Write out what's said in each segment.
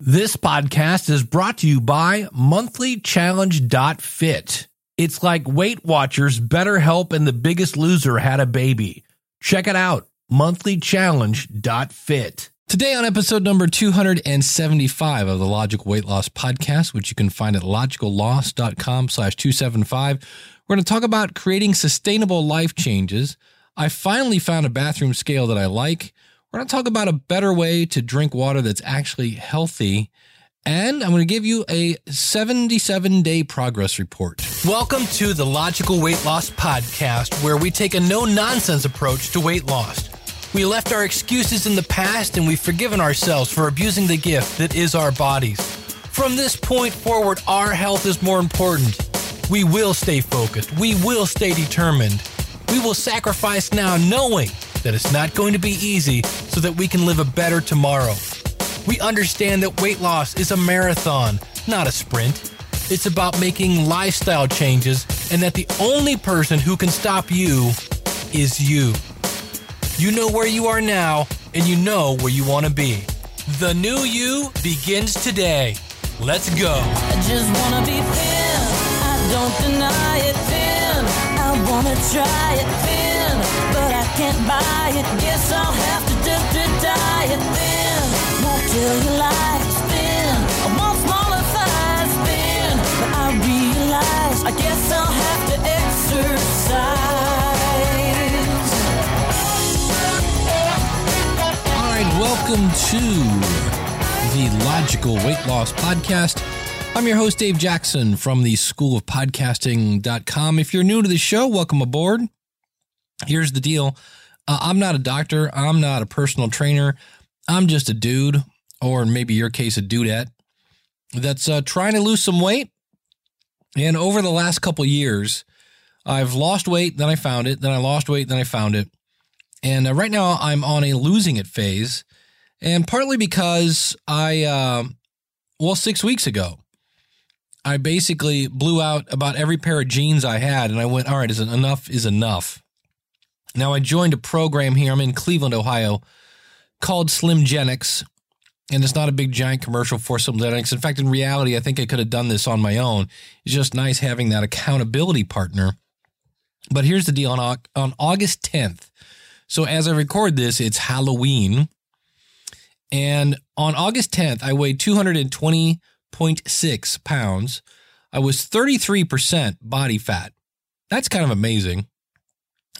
This podcast is brought to you by monthlychallenge.fit. It's like Weight Watchers, BetterHelp, and The Biggest Loser had a baby. Check it out, monthlychallenge.fit. Today on episode number 275 of the Logic Weight Loss Podcast, which you can find at logicalloss.com slash 275, we're going to talk about creating sustainable life changes. I finally found a bathroom scale that I like. We're going to talk about a better way to drink water that's actually healthy. And I'm going to give you a 77 day progress report. Welcome to the Logical Weight Loss Podcast, where we take a no nonsense approach to weight loss. We left our excuses in the past and we've forgiven ourselves for abusing the gift that is our bodies. From this point forward, our health is more important. We will stay focused. We will stay determined. We will sacrifice now knowing that it's not going to be easy so that we can live a better tomorrow. We understand that weight loss is a marathon, not a sprint. It's about making lifestyle changes, and that the only person who can stop you is you. You know where you are now, and you know where you want to be. The new you begins today. Let's go. I just wanna be thin. I don't deny it thin. I wanna try it can't buy it. Guess I'll have to do to diet thin. Won't kill your life thin. I want smaller thighs thin, but I realize I guess I'll have to exercise. All right, welcome to the Logical Weight Loss Podcast. I'm your host, Dave Jackson from the School of Podcasting.com. If you're new to the show, welcome aboard. Here's the deal uh, I'm not a doctor, I'm not a personal trainer, I'm just a dude, or maybe your case, a dudette, that's uh, trying to lose some weight. And over the last couple years, I've lost weight, then I found it, then I lost weight, then I found it. And uh, right now I'm on a losing it phase. And partly because I, uh, well, six weeks ago, I basically blew out about every pair of jeans I had. And I went, all right, is enough is enough. Now I joined a program here. I'm in Cleveland, Ohio, called SlimGenics. And it's not a big giant commercial for SlimGenics. In fact, in reality, I think I could have done this on my own. It's just nice having that accountability partner. But here's the deal on, on August 10th. So as I record this, it's Halloween. And on August 10th, I weighed 220.6 pounds. I was 33% body fat. That's kind of amazing.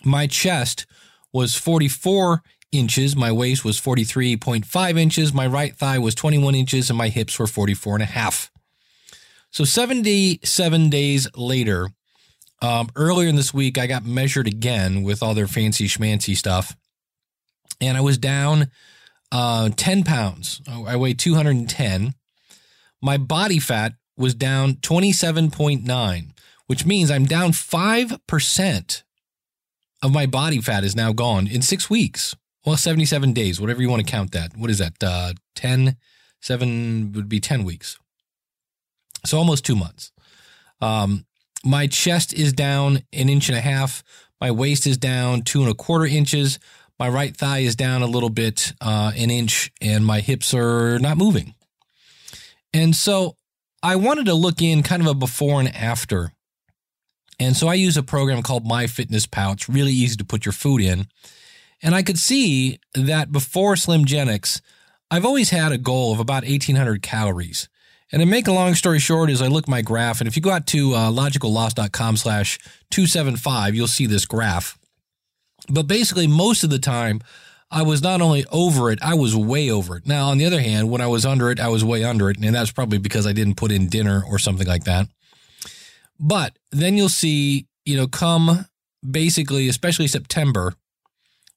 My chest was 44 inches. My waist was 43.5 inches. My right thigh was 21 inches, and my hips were 44 and a half. So 77 days later, um, earlier in this week, I got measured again with all their fancy schmancy stuff. And I was down uh, 10 pounds. I weighed 210. My body fat was down 27.9, which means I'm down 5% of my body fat is now gone in six weeks. Well, 77 days, whatever you want to count that. What is that? Uh, 10, 7 would be 10 weeks. So almost two months. Um, my chest is down an inch and a half. My waist is down two and a quarter inches. My right thigh is down a little bit, uh, an inch, and my hips are not moving. And so I wanted to look in kind of a before and after. And so I use a program called MyFitnessPal. It's really easy to put your food in. And I could see that before SlimGenics, I've always had a goal of about 1,800 calories. And to make a long story short, is I look at my graph, and if you go out to uh, logicalloss.com slash 275, you'll see this graph. But basically, most of the time, I was not only over it, I was way over it. Now, on the other hand, when I was under it, I was way under it. And that's probably because I didn't put in dinner or something like that. But then you'll see, you know, come basically, especially September,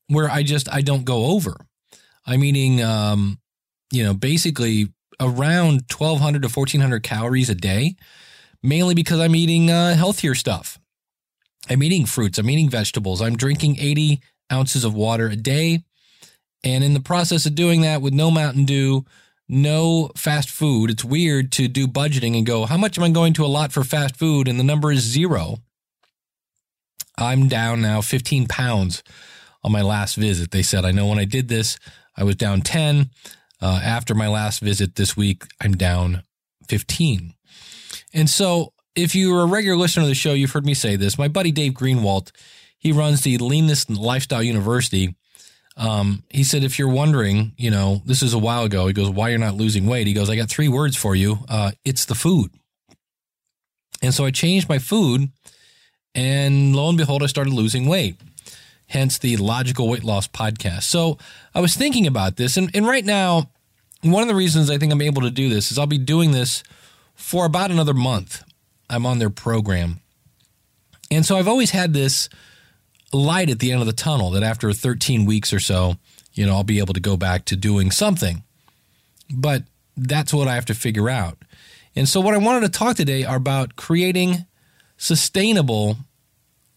where I just, I don't go over. I'm eating, um, you know, basically around 1200 to 1400 calories a day, mainly because I'm eating uh, healthier stuff. I'm eating fruits, I'm eating vegetables, I'm drinking 80 ounces of water a day. And in the process of doing that with no Mountain Dew, no fast food, it's weird to do budgeting and go, how much am I going to allot for fast food? And the number is zero. I'm down now 15 pounds on my last visit. They said, I know when I did this, I was down 10. Uh, after my last visit this week, I'm down 15. And so, if you're a regular listener to the show, you've heard me say this. My buddy Dave Greenwalt, he runs the Leanness Lifestyle University. Um, he said, if you're wondering, you know, this is a while ago. He goes, why you're not losing weight? He goes, I got three words for you. Uh, it's the food. And so I changed my food, and lo and behold, I started losing weight. Hence the Logical Weight Loss podcast. So I was thinking about this, and, and right now, one of the reasons I think I'm able to do this is I'll be doing this for about another month. I'm on their program. And so I've always had this light at the end of the tunnel that after 13 weeks or so, you know, I'll be able to go back to doing something. But that's what I have to figure out. And so, what I wanted to talk today are about creating sustainable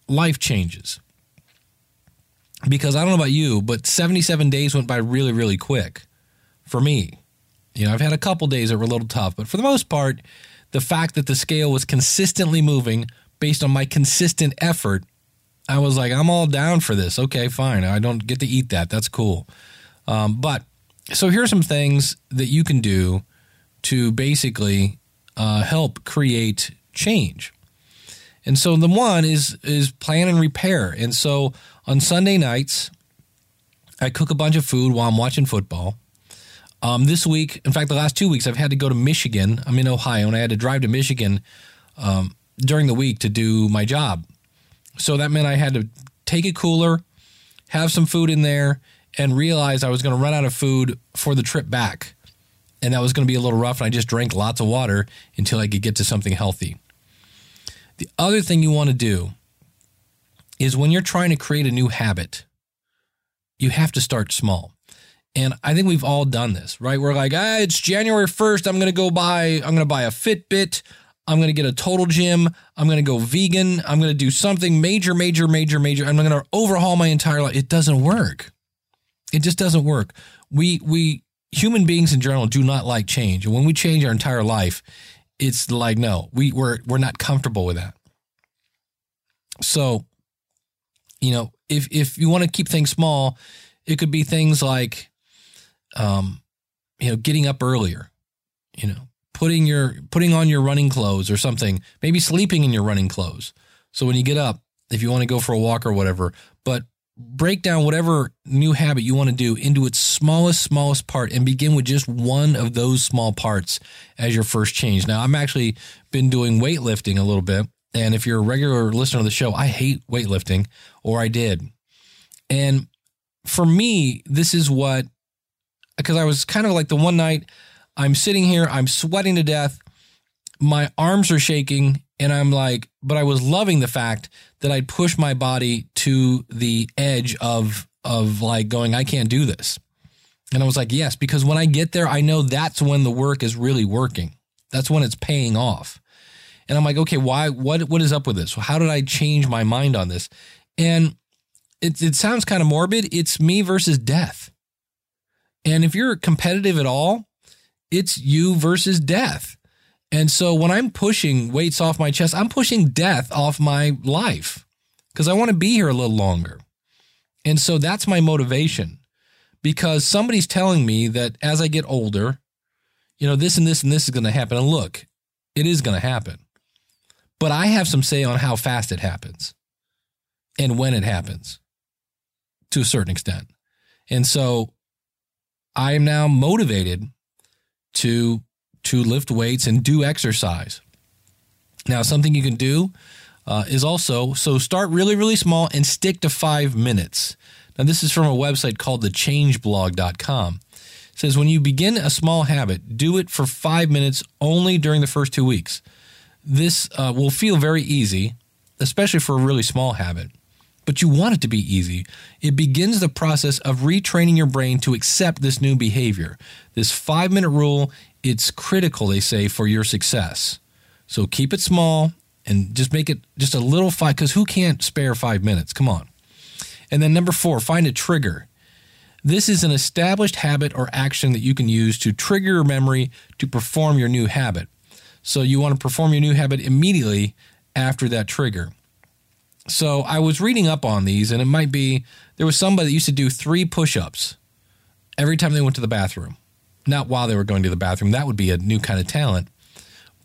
life changes. Because I don't know about you, but 77 days went by really, really quick for me. You know, I've had a couple days that were a little tough, but for the most part, the fact that the scale was consistently moving based on my consistent effort, I was like, I'm all down for this. Okay, fine. I don't get to eat that. That's cool. Um, but so here's some things that you can do to basically uh, help create change. And so the one is is plan and repair. And so on Sunday nights, I cook a bunch of food while I'm watching football. Um, this week, in fact, the last two weeks, I've had to go to Michigan. I'm in Ohio, and I had to drive to Michigan um, during the week to do my job. So that meant I had to take a cooler, have some food in there, and realize I was going to run out of food for the trip back. And that was going to be a little rough. And I just drank lots of water until I could get to something healthy. The other thing you want to do is when you're trying to create a new habit, you have to start small. And I think we've all done this, right? We're like, ah, it's January 1st. I'm going to go buy, I'm going to buy a Fitbit. I'm going to get a total gym. I'm going to go vegan. I'm going to do something major, major, major, major. I'm going to overhaul my entire life. It doesn't work. It just doesn't work. We, we, human beings in general do not like change. And when we change our entire life, it's like, no, we, we're, we're not comfortable with that. So, you know, if, if you want to keep things small, it could be things like, um, you know, getting up earlier, you know, putting your putting on your running clothes or something, maybe sleeping in your running clothes. So when you get up, if you want to go for a walk or whatever, but break down whatever new habit you want to do into its smallest smallest part and begin with just one of those small parts as your first change. Now, I'm actually been doing weightlifting a little bit, and if you're a regular listener of the show, I hate weightlifting or I did. And for me, this is what because I was kind of like the one night I'm sitting here, I'm sweating to death, my arms are shaking, and I'm like, but I was loving the fact that I'd push my body to the edge of of like going, I can't do this. And I was like, yes, because when I get there, I know that's when the work is really working. That's when it's paying off. And I'm like, okay, why what what is up with this? How did I change my mind on this? And it it sounds kind of morbid. It's me versus death. And if you're competitive at all, it's you versus death. And so when I'm pushing weights off my chest, I'm pushing death off my life because I want to be here a little longer. And so that's my motivation because somebody's telling me that as I get older, you know, this and this and this is going to happen. And look, it is going to happen. But I have some say on how fast it happens and when it happens to a certain extent. And so I am now motivated to to lift weights and do exercise. Now, something you can do uh, is also so start really really small and stick to five minutes. Now, this is from a website called thechangeblog.com. It says when you begin a small habit, do it for five minutes only during the first two weeks. This uh, will feel very easy, especially for a really small habit but you want it to be easy. It begins the process of retraining your brain to accept this new behavior. This five minute rule, it's critical, they say, for your success. So keep it small and just make it just a little five, because who can't spare five minutes? Come on. And then number four, find a trigger. This is an established habit or action that you can use to trigger your memory to perform your new habit. So you want to perform your new habit immediately after that trigger. So I was reading up on these, and it might be there was somebody that used to do three push ups every time they went to the bathroom. not while they were going to the bathroom. That would be a new kind of talent.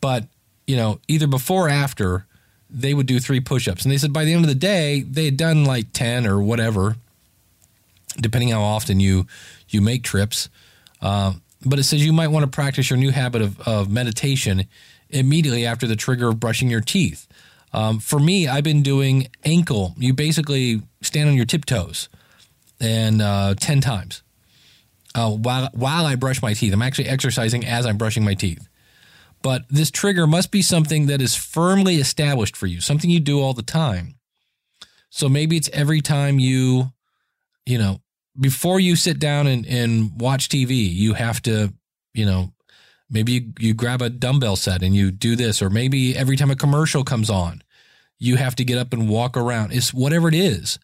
But, you know, either before or after, they would do three push ups. And they said by the end of the day, they had done like 10 or whatever, depending how often you, you make trips. Uh, but it says you might want to practice your new habit of, of meditation immediately after the trigger of brushing your teeth. Um, for me, I've been doing ankle. You basically stand on your tiptoes and uh, 10 times uh, while, while I brush my teeth. I'm actually exercising as I'm brushing my teeth. But this trigger must be something that is firmly established for you, something you do all the time. So maybe it's every time you, you know, before you sit down and, and watch TV, you have to, you know, maybe you, you grab a dumbbell set and you do this, or maybe every time a commercial comes on, you have to get up and walk around. It's whatever it is.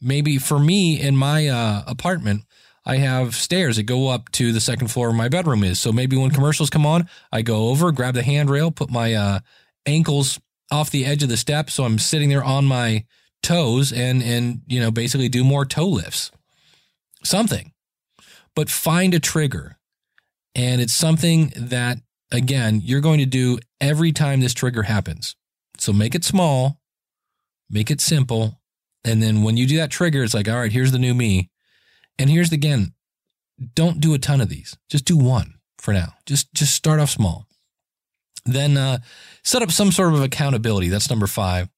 Maybe for me in my uh, apartment, I have stairs that go up to the second floor where my bedroom is. So maybe when commercials come on, I go over, grab the handrail, put my uh, ankles off the edge of the step, so I'm sitting there on my toes, and and you know basically do more toe lifts, something. But find a trigger, and it's something that again you're going to do every time this trigger happens. So make it small, make it simple, and then when you do that trigger, it's like all right, here's the new me and here's the, again, don't do a ton of these. Just do one for now. Just just start off small. Then uh, set up some sort of accountability. That's number five.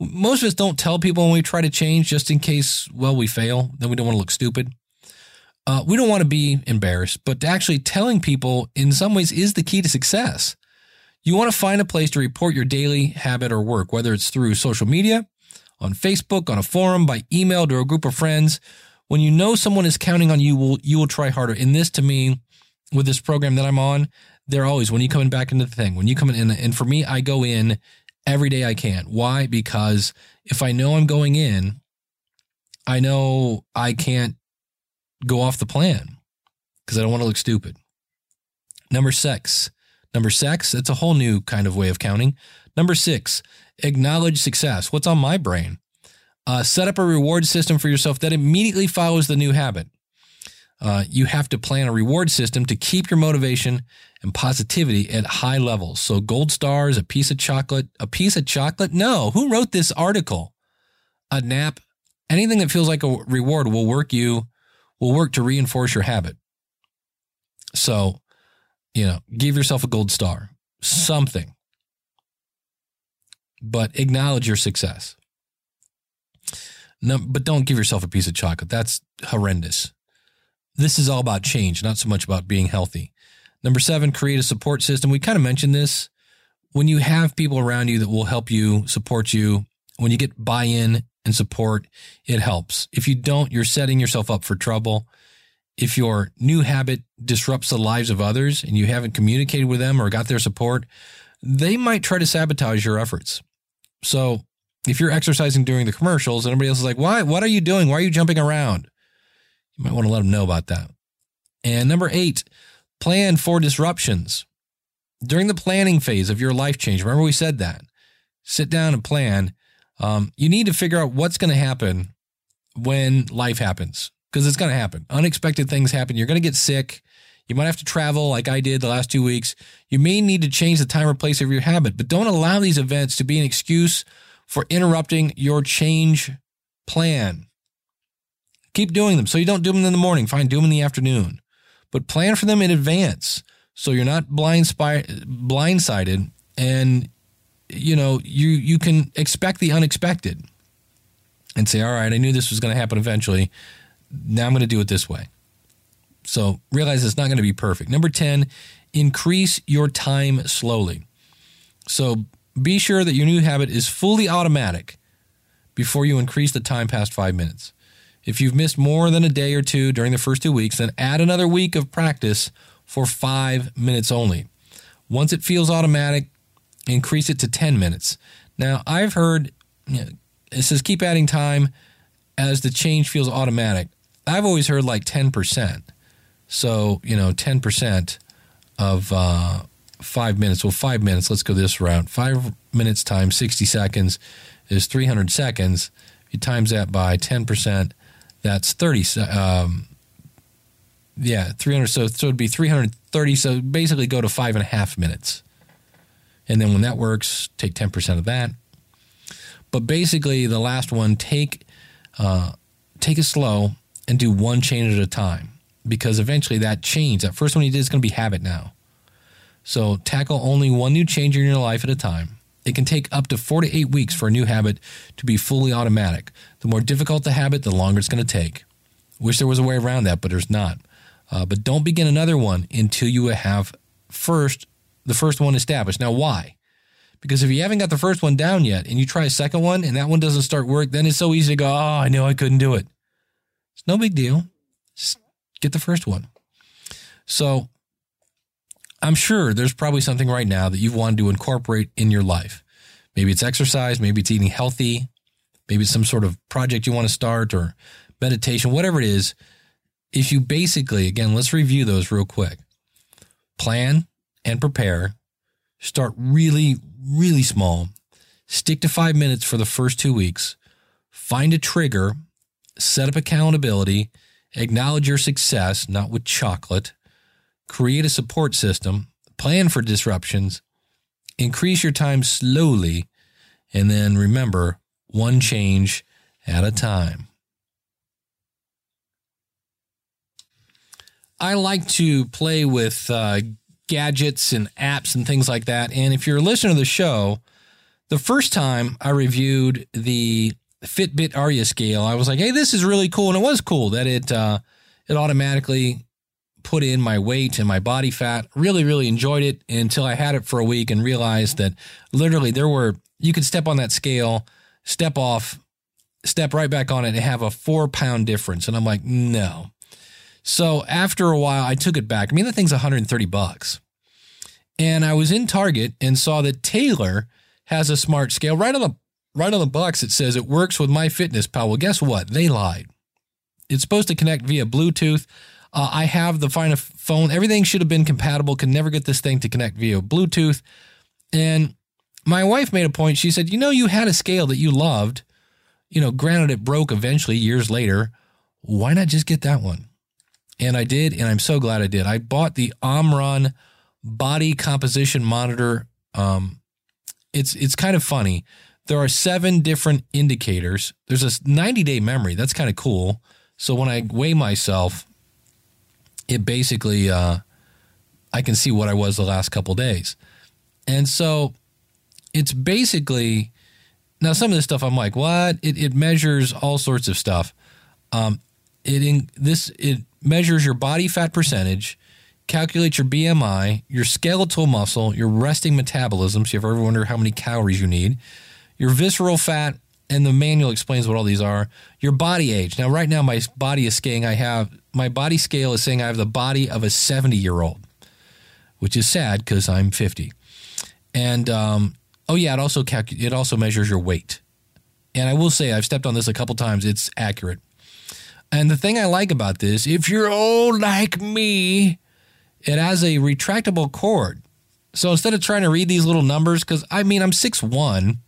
Most of us don't tell people when we try to change, just in case, well, we fail. Then we don't want to look stupid. Uh, we don't want to be embarrassed, but actually telling people in some ways is the key to success. You want to find a place to report your daily habit or work, whether it's through social media, on Facebook, on a forum, by email to a group of friends, when you know someone is counting on you, will you will try harder. In this, to me, with this program that I'm on, they're always when you coming back into the thing. When you come in, and for me, I go in every day I can. Why? Because if I know I'm going in, I know I can't go off the plan because I don't want to look stupid. Number six, number six, that's a whole new kind of way of counting. Number six, acknowledge success. What's on my brain? Uh, set up a reward system for yourself that immediately follows the new habit. Uh, you have to plan a reward system to keep your motivation and positivity at high levels. So, gold stars, a piece of chocolate, a piece of chocolate? No. Who wrote this article? A nap, anything that feels like a reward will work you, will work to reinforce your habit. So, you know, give yourself a gold star, something, but acknowledge your success. No, but don't give yourself a piece of chocolate. That's horrendous. This is all about change, not so much about being healthy. Number seven, create a support system. We kind of mentioned this. When you have people around you that will help you, support you, when you get buy in and support, it helps. If you don't, you're setting yourself up for trouble. If your new habit disrupts the lives of others and you haven't communicated with them or got their support, they might try to sabotage your efforts. So if you're exercising during the commercials and everybody else is like, why, what are you doing? Why are you jumping around? You might want to let them know about that. And number eight, plan for disruptions. During the planning phase of your life change, remember we said that. Sit down and plan. Um, you need to figure out what's going to happen when life happens because it's going to happen. Unexpected things happen. You're going to get sick. You might have to travel like I did the last two weeks. You may need to change the time or place of your habit, but don't allow these events to be an excuse for interrupting your change plan. Keep doing them. So you don't do them in the morning. Fine, do them in the afternoon. But plan for them in advance so you're not blind blindsided and you know you you can expect the unexpected and say all right i knew this was going to happen eventually now i'm going to do it this way so realize it's not going to be perfect number 10 increase your time slowly so be sure that your new habit is fully automatic before you increase the time past five minutes. If you've missed more than a day or two during the first two weeks, then add another week of practice for five minutes only. Once it feels automatic, increase it to 10 minutes. Now, I've heard you know, it says keep adding time as the change feels automatic. I've always heard like 10%. So, you know, 10% of, uh, five minutes. Well, five minutes. Let's go this route. Five minutes times 60 seconds is 300 seconds. If you times that by 10%, that's 30. Um, yeah, 300. So, so it'd be 330. So basically go to five and a half minutes. And then when that works, take 10% of that. But basically, the last one, take, uh, take it slow and do one change at a time because eventually that change, that first one you did, is going to be habit now. So tackle only one new change in your life at a time. It can take up to four to eight weeks for a new habit to be fully automatic. The more difficult the habit, the longer it's going to take. Wish there was a way around that, but there's not. Uh, but don't begin another one until you have first the first one established. Now, why? Because if you haven't got the first one down yet and you try a second one and that one doesn't start work, then it's so easy to go, oh, I knew I couldn't do it. It's no big deal. Just get the first one. So I'm sure there's probably something right now that you've wanted to incorporate in your life. Maybe it's exercise, maybe it's eating healthy, maybe it's some sort of project you want to start or meditation, whatever it is. If you basically, again, let's review those real quick. Plan and prepare. Start really, really small. Stick to five minutes for the first two weeks. Find a trigger. Set up accountability. Acknowledge your success, not with chocolate. Create a support system. Plan for disruptions. Increase your time slowly. And then remember one change at a time. I like to play with uh, gadgets and apps and things like that. And if you're a listener to the show, the first time I reviewed the Fitbit Aria scale, I was like, "Hey, this is really cool," and it was cool that it uh, it automatically put in my weight and my body fat. Really, really enjoyed it until I had it for a week and realized that literally there were you could step on that scale, step off, step right back on it, and have a four pound difference. And I'm like, no. So after a while, I took it back. I mean, the thing's 130 bucks. And I was in Target and saw that Taylor has a smart scale right on the right on the box. It says it works with MyFitnessPal. Well, guess what? They lied. It's supposed to connect via Bluetooth. Uh, I have the fine phone. Everything should have been compatible. Can never get this thing to connect via Bluetooth. And my wife made a point. She said, "You know, you had a scale that you loved. You know, granted it broke eventually years later. Why not just get that one?" And I did, and I'm so glad I did. I bought the Omron body composition monitor. Um, it's it's kind of funny. There are seven different indicators. There's a 90 day memory. That's kind of cool. So when I weigh myself, it basically uh, I can see what I was the last couple days, and so it's basically now some of this stuff I'm like, what? It, it measures all sorts of stuff. Um, it in this it measures your body fat percentage, calculates your BMI, your skeletal muscle, your resting metabolism. So if you ever wonder how many calories you need, your visceral fat, and the manual explains what all these are. Your body age. Now, right now, my body is saying I have my body scale is saying I have the body of a 70 year old, which is sad because I'm 50. And um, oh yeah, it also calc- it also measures your weight. And I will say I've stepped on this a couple times. It's accurate. And the thing I like about this, if you're old like me, it has a retractable cord. So instead of trying to read these little numbers, because I mean, I'm six one,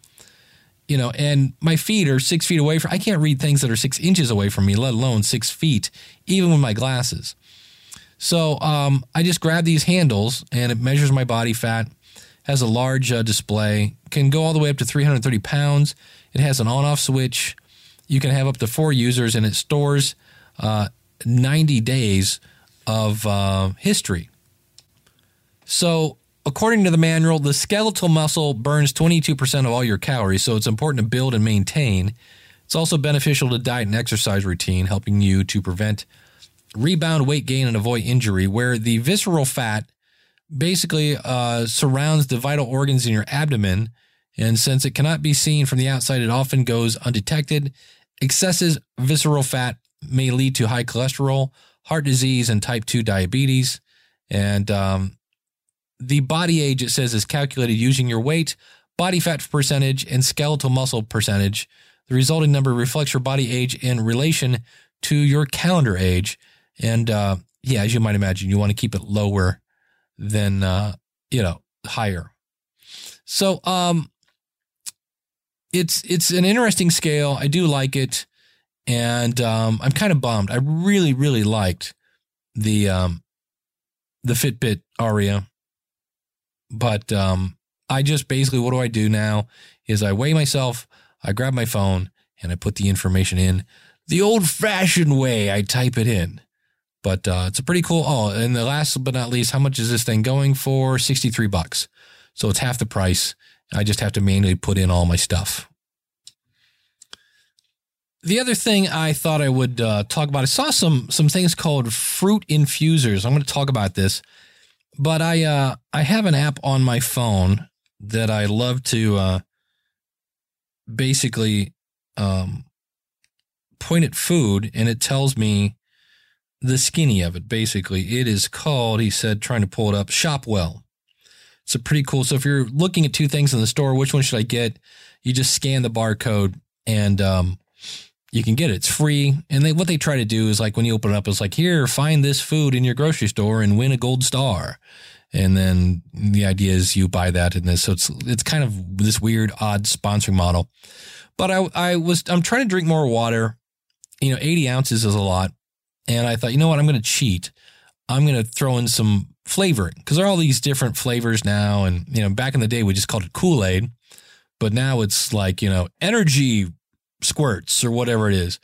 you know, and my feet are six feet away from, I can't read things that are six inches away from me, let alone six feet, even with my glasses. So um, I just grab these handles and it measures my body fat, has a large uh, display, can go all the way up to 330 pounds. It has an on off switch you can have up to four users and it stores uh, 90 days of uh, history. So, according to the manual, the skeletal muscle burns 22% of all your calories, so it's important to build and maintain. It's also beneficial to diet and exercise routine, helping you to prevent rebound weight gain and avoid injury, where the visceral fat basically uh, surrounds the vital organs in your abdomen. And since it cannot be seen from the outside, it often goes undetected Excessive visceral fat may lead to high cholesterol, heart disease, and type 2 diabetes. And um, the body age, it says, is calculated using your weight, body fat percentage, and skeletal muscle percentage. The resulting number reflects your body age in relation to your calendar age. And uh, yeah, as you might imagine, you want to keep it lower than, uh, you know, higher. So, um, it's it's an interesting scale. I do like it, and um, I'm kind of bummed. I really really liked the um, the Fitbit Aria, but um, I just basically what do I do now is I weigh myself, I grab my phone, and I put the information in the old fashioned way. I type it in. But uh, it's a pretty cool. Oh, and the last but not least, how much is this thing going for? Sixty three bucks. So it's half the price. I just have to manually put in all my stuff. The other thing I thought I would uh, talk about, I saw some some things called fruit infusers. I'm going to talk about this, but I uh, I have an app on my phone that I love to uh, basically um, point at food, and it tells me the skinny of it. Basically, it is called. He said, trying to pull it up, Shopwell. A pretty cool. So if you're looking at two things in the store, which one should I get? You just scan the barcode and um, you can get it. It's free. And they, what they try to do is like when you open it up, it's like, here, find this food in your grocery store and win a gold star. And then the idea is you buy that and this. So it's, it's kind of this weird, odd sponsoring model. But I, I was, I'm trying to drink more water. You know, 80 ounces is a lot. And I thought, you know what? I'm going to cheat. I'm going to throw in some flavoring because there are all these different flavors now. And, you know, back in the day, we just called it Kool Aid. But now it's like, you know, energy squirts or whatever it is.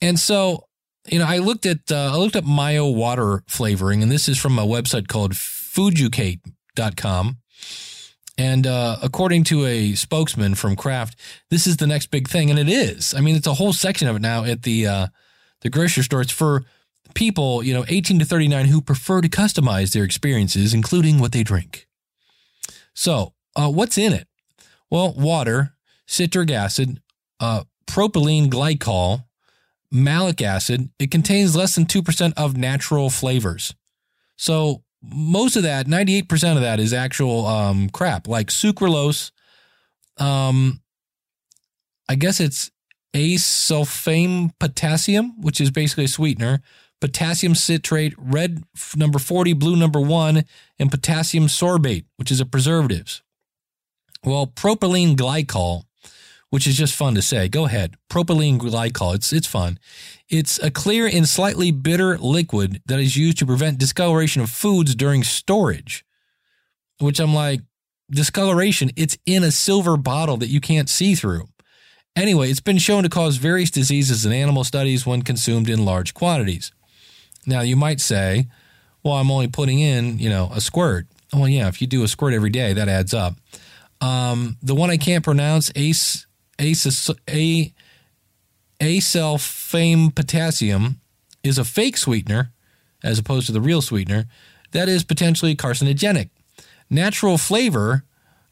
And so, you know, I looked at uh, I looked at MiO water flavoring, and this is from a website called Fooducate.com. And uh, according to a spokesman from Kraft, this is the next big thing, and it is. I mean, it's a whole section of it now at the uh, the grocery store. It's for people, you know, 18 to 39 who prefer to customize their experiences, including what they drink. So, uh, what's in it? Well, water, citric acid, uh, propylene glycol, malic acid. It contains less than 2% of natural flavors. So most of that, 98% of that is actual um, crap, like sucralose. Um, I guess it's asulfame potassium, which is basically a sweetener, potassium citrate, red number 40, blue number one, and potassium sorbate, which is a preservatives. Well, propylene glycol which is just fun to say. Go ahead. Propylene glycol. It's, it's fun. It's a clear and slightly bitter liquid that is used to prevent discoloration of foods during storage, which I'm like, discoloration, it's in a silver bottle that you can't see through. Anyway, it's been shown to cause various diseases in animal studies when consumed in large quantities. Now, you might say, well, I'm only putting in, you know, a squirt. Well, yeah, if you do a squirt every day, that adds up. Um, the one I can't pronounce, Ace a, asulfame potassium is a fake sweetener as opposed to the real sweetener that is potentially carcinogenic. Natural flavor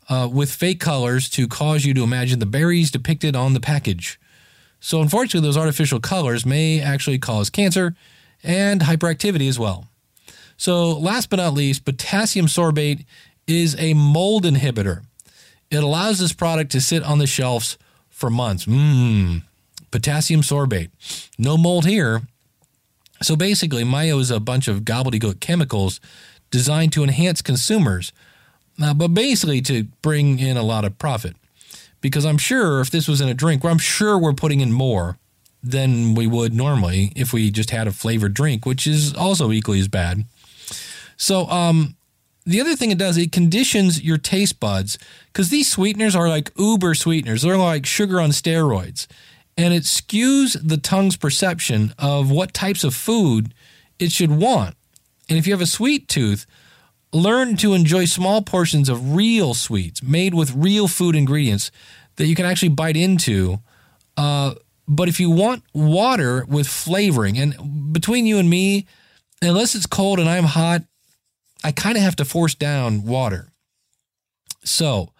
uh, with fake colors to cause you to imagine the berries depicted on the package. So, unfortunately, those artificial colors may actually cause cancer and hyperactivity as well. So, last but not least, potassium sorbate is a mold inhibitor. It allows this product to sit on the shelves for months. Mmm, potassium sorbate. No mold here. So basically, MiO is a bunch of gobbledygook chemicals designed to enhance consumers, uh, but basically to bring in a lot of profit. Because I'm sure if this was in a drink, I'm sure we're putting in more than we would normally if we just had a flavored drink, which is also equally as bad. So, um, the other thing it does, it conditions your taste buds because these sweeteners are like uber sweeteners. They're like sugar on steroids. And it skews the tongue's perception of what types of food it should want. And if you have a sweet tooth, learn to enjoy small portions of real sweets made with real food ingredients that you can actually bite into. Uh, but if you want water with flavoring, and between you and me, unless it's cold and I'm hot, I kind of have to force down water. So,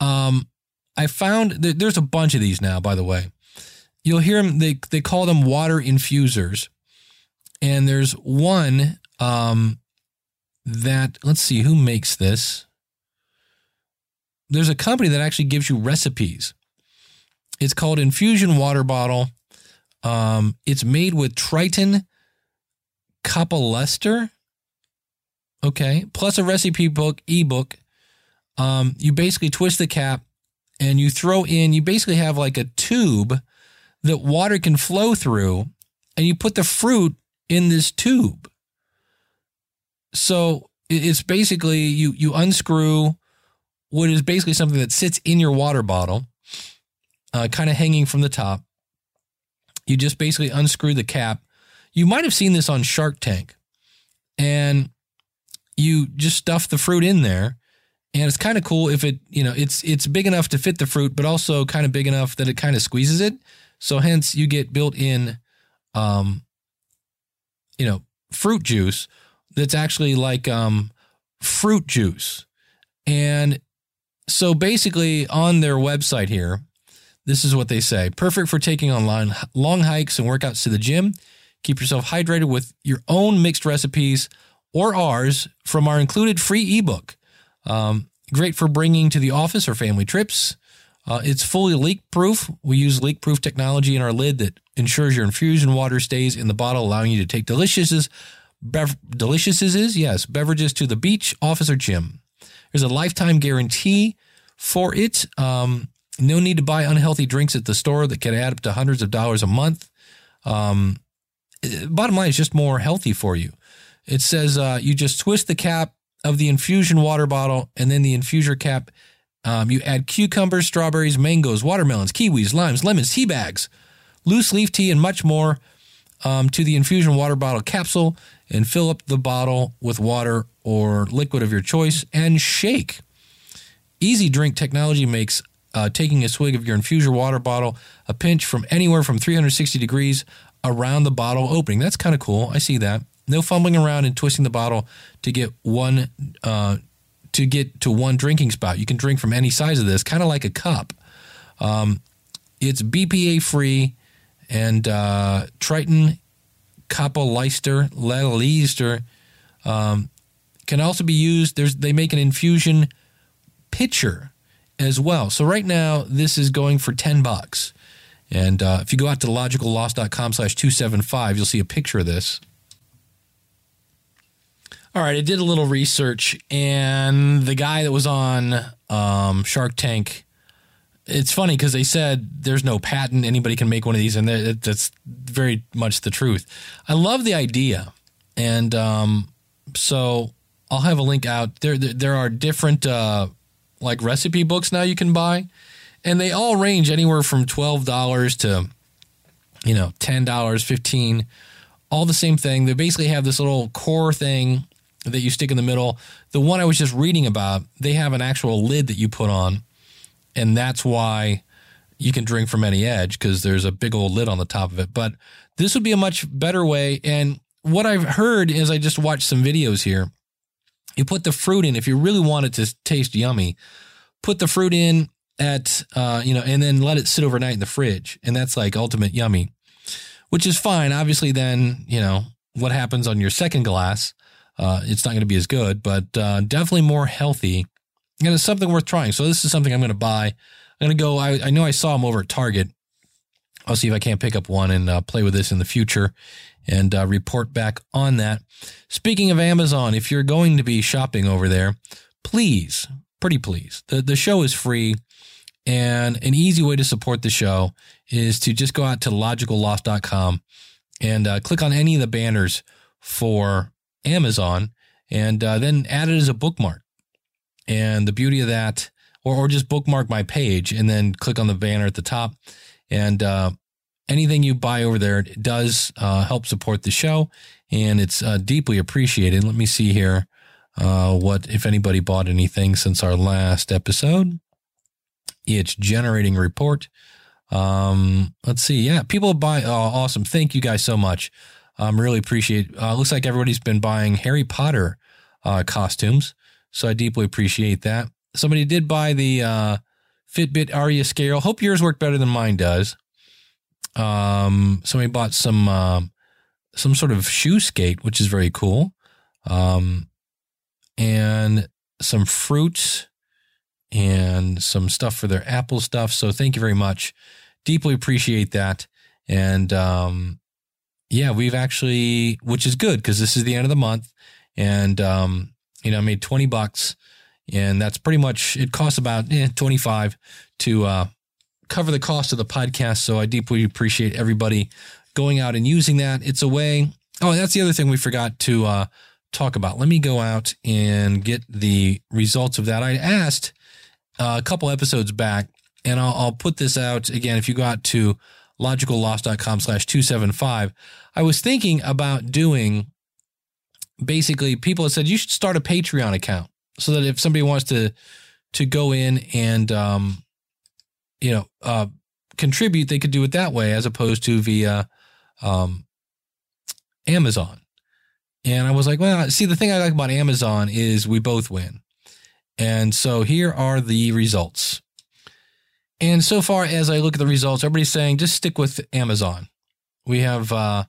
um, I found that there's a bunch of these now, by the way. You'll hear them, they, they call them water infusers. And there's one um, that, let's see, who makes this? There's a company that actually gives you recipes. It's called Infusion Water Bottle. Um, it's made with Tritan Copolyester Okay. Plus a recipe book, ebook. Um, you basically twist the cap and you throw in, you basically have like a tube that water can flow through and you put the fruit in this tube. so it's basically you you unscrew what is basically something that sits in your water bottle, uh, kind of hanging from the top. You just basically unscrew the cap. You might have seen this on Shark Tank, and you just stuff the fruit in there, and it's kind of cool if it you know it's it's big enough to fit the fruit, but also kind of big enough that it kind of squeezes it. So hence you get built in, um, you know, fruit juice that's actually like um, fruit juice. And so basically on their website here, this is what they say perfect for taking on long, long hikes and workouts to the gym. Keep yourself hydrated with your own mixed recipes or ours from our included free ebook. Um, great for bringing to the office or family trips. Uh, it's fully leak proof. We use leak proof technology in our lid that ensures your infusion water stays in the bottle, allowing you to take deliciouses, bev- delicious is yes, beverages to the beach, office, or gym. There's a lifetime guarantee for it. Um, no need to buy unhealthy drinks at the store that can add up to hundreds of dollars a month. Um, bottom line is just more healthy for you. It says uh, you just twist the cap of the infusion water bottle and then the infuser cap. Um, you add cucumbers, strawberries, mangoes, watermelons, kiwis, limes, lemons, tea bags, loose leaf tea, and much more um, to the infusion water bottle capsule and fill up the bottle with water or liquid of your choice and shake. Easy drink technology makes uh, taking a swig of your infuser water bottle a pinch from anywhere from 360 degrees around the bottle opening. That's kind of cool. I see that. No fumbling around and twisting the bottle to get one uh, to get to one drinking spot. You can drink from any size of this, kind of like a cup. Um, it's BPA free and uh, Tritan Capoleister Leister um, can also be used. There's they make an infusion pitcher as well. So right now this is going for ten bucks. And uh, if you go out to logicalloss.com slash 275, you'll see a picture of this. All right, I did a little research, and the guy that was on um, Shark Tank, it's funny because they said there's no patent, anybody can make one of these, and that's very much the truth. I love the idea, and um, so I'll have a link out. There, there, there are different uh, like recipe books now you can buy, and they all range anywhere from twelve dollars to you know ten dollars, fifteen. All the same thing. They basically have this little core thing that you stick in the middle. The one I was just reading about, they have an actual lid that you put on, and that's why you can drink from any edge because there's a big old lid on the top of it. But this would be a much better way. And what I've heard is I just watched some videos here. You put the fruit in if you really want it to taste yummy. Put the fruit in at uh, you know, and then let it sit overnight in the fridge, and that's like ultimate yummy, which is fine. Obviously, then you know what happens on your second glass. Uh, it's not going to be as good, but uh, definitely more healthy, and it's something worth trying. So this is something I'm going to buy. I'm going to go. I, I know I saw them over at Target. I'll see if I can't pick up one and uh, play with this in the future and uh, report back on that. Speaking of Amazon, if you're going to be shopping over there, please, pretty please, the, the show is free. And an easy way to support the show is to just go out to logicalloss.com and uh, click on any of the banners for Amazon and uh, then add it as a bookmark. And the beauty of that, or, or just bookmark my page and then click on the banner at the top. And uh, anything you buy over there does uh, help support the show, and it's uh, deeply appreciated. Let me see here uh, what if anybody bought anything since our last episode. It's generating report. Um, let's see. Yeah, people buy. Oh, awesome! Thank you guys so much. Um, really appreciate. Uh, looks like everybody's been buying Harry Potter uh, costumes, so I deeply appreciate that. Somebody did buy the Fitbit Aria scale. Hope yours worked better than mine does. Um, somebody bought some um some sort of shoe skate, which is very cool. Um, and some fruits and some stuff for their Apple stuff. So thank you very much. Deeply appreciate that. And um, yeah, we've actually, which is good because this is the end of the month, and um, you know, I made twenty bucks, and that's pretty much it. Costs about eh, twenty five to uh, cover the cost of the podcast. So I deeply appreciate everybody going out and using that. It's a way. Oh, that's the other thing we forgot to uh, talk about. Let me go out and get the results of that. I asked uh, a couple episodes back, and I'll, I'll put this out again. If you go out to logicalloss.com slash 275, I was thinking about doing basically people have said you should start a Patreon account so that if somebody wants to to go in and um, you know uh, contribute, they could do it that way as opposed to via um, Amazon. And I was like, well, see, the thing I like about Amazon is we both win. And so here are the results. And so far as I look at the results, everybody's saying just stick with Amazon. We have uh,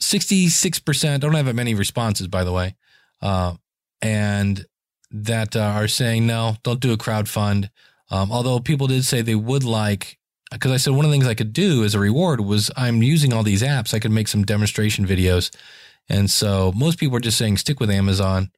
66%, I don't have many responses, by the way, uh, and that uh, are saying, no, don't do a crowd fund. Um, although people did say they would like, because I said one of the things I could do as a reward was I'm using all these apps, I could make some demonstration videos. And so most people are just saying stick with Amazon.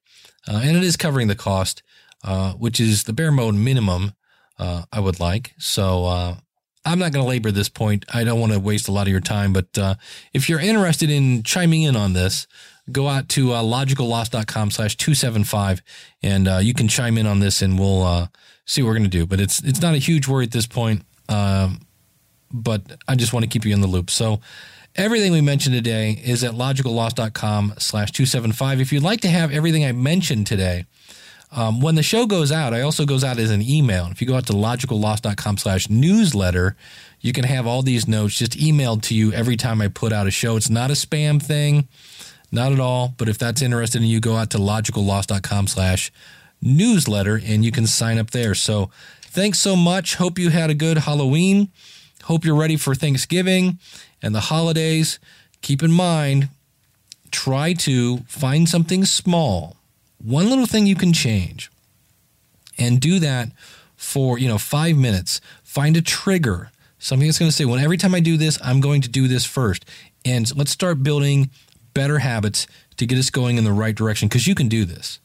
Uh, and it is covering the cost, uh, which is the bare mode minimum uh, I would like. So uh, I'm not going to labor this point. I don't want to waste a lot of your time, but uh, if you're interested in chiming in on this, go out to uh, logicalloss.com slash 275 and you can chime in on this and we'll see what we're going to do. But it's it's not a huge worry at this point, um, but I just want to keep you in the loop. So everything we mentioned today is at logicalloss.com slash 275. If you'd like to have everything I mentioned today, um, when the show goes out, I also goes out as an email. If you go out to logicalloss.com slash newsletter, you can have all these notes just emailed to you every time I put out a show. It's not a spam thing, not at all. But if that's interested in you, go out to logicalloss.com slash newsletter and you can sign up there. So thanks so much. Hope you had a good Halloween. Hope you're ready for Thanksgiving and the holidays. Keep in mind, try to find something small one little thing you can change and do that for, you know, five minutes. Find a trigger, something that's going to say, well, every time I do this, I'm going to do this first. And let's start building better habits to get us going in the right direction because you can do this.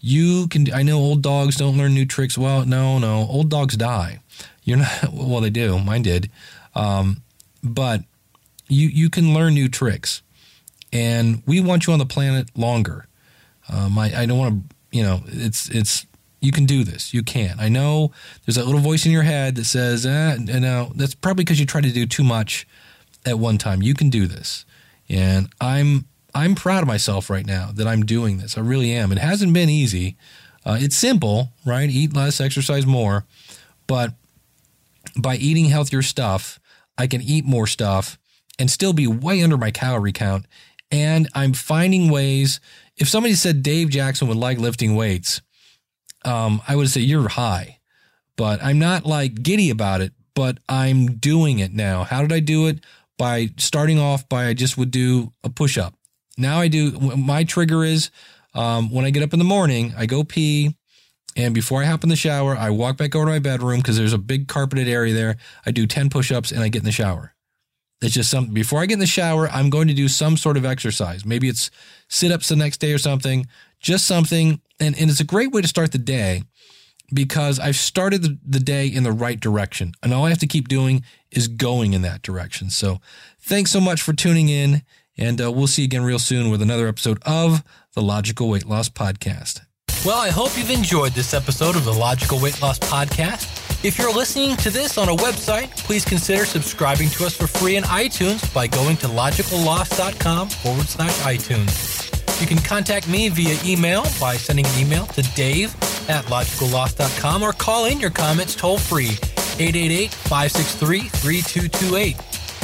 You can, I know old dogs don't learn new tricks. Well, no, no, old dogs die. You're not, well, they do. Mine did. Um, but you, you can learn new tricks. And we want you on the planet longer. Um, I, I don't want to, you know, it's, it's, you can do this. You can. I know there's that little voice in your head that says, eh, no, that's probably because you try to do too much at one time. You can do this. And I'm, I'm proud of myself right now that I'm doing this. I really am. It hasn't been easy. Uh, it's simple, right? Eat less, exercise more. But by eating healthier stuff, I can eat more stuff and still be way under my calorie count. And I'm finding ways if somebody said Dave Jackson would like lifting weights, um, I would say you're high, but I'm not like giddy about it, but I'm doing it now. How did I do it? By starting off by I just would do a push up. Now I do, my trigger is um, when I get up in the morning, I go pee. And before I hop in the shower, I walk back over to my bedroom because there's a big carpeted area there. I do 10 push ups and I get in the shower. It's just something before I get in the shower, I'm going to do some sort of exercise. Maybe it's sit ups the next day or something, just something. And, and it's a great way to start the day because I've started the, the day in the right direction. And all I have to keep doing is going in that direction. So thanks so much for tuning in. And uh, we'll see you again real soon with another episode of the Logical Weight Loss Podcast. Well, I hope you've enjoyed this episode of the Logical Weight Loss Podcast. If you're listening to this on a website, please consider subscribing to us for free in iTunes by going to logicalloss.com forward slash iTunes. You can contact me via email by sending an email to dave at logicalloss.com or call in your comments toll free 888 563 3228.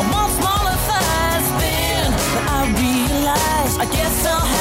I want smaller thighs. But I realize I guess I'll.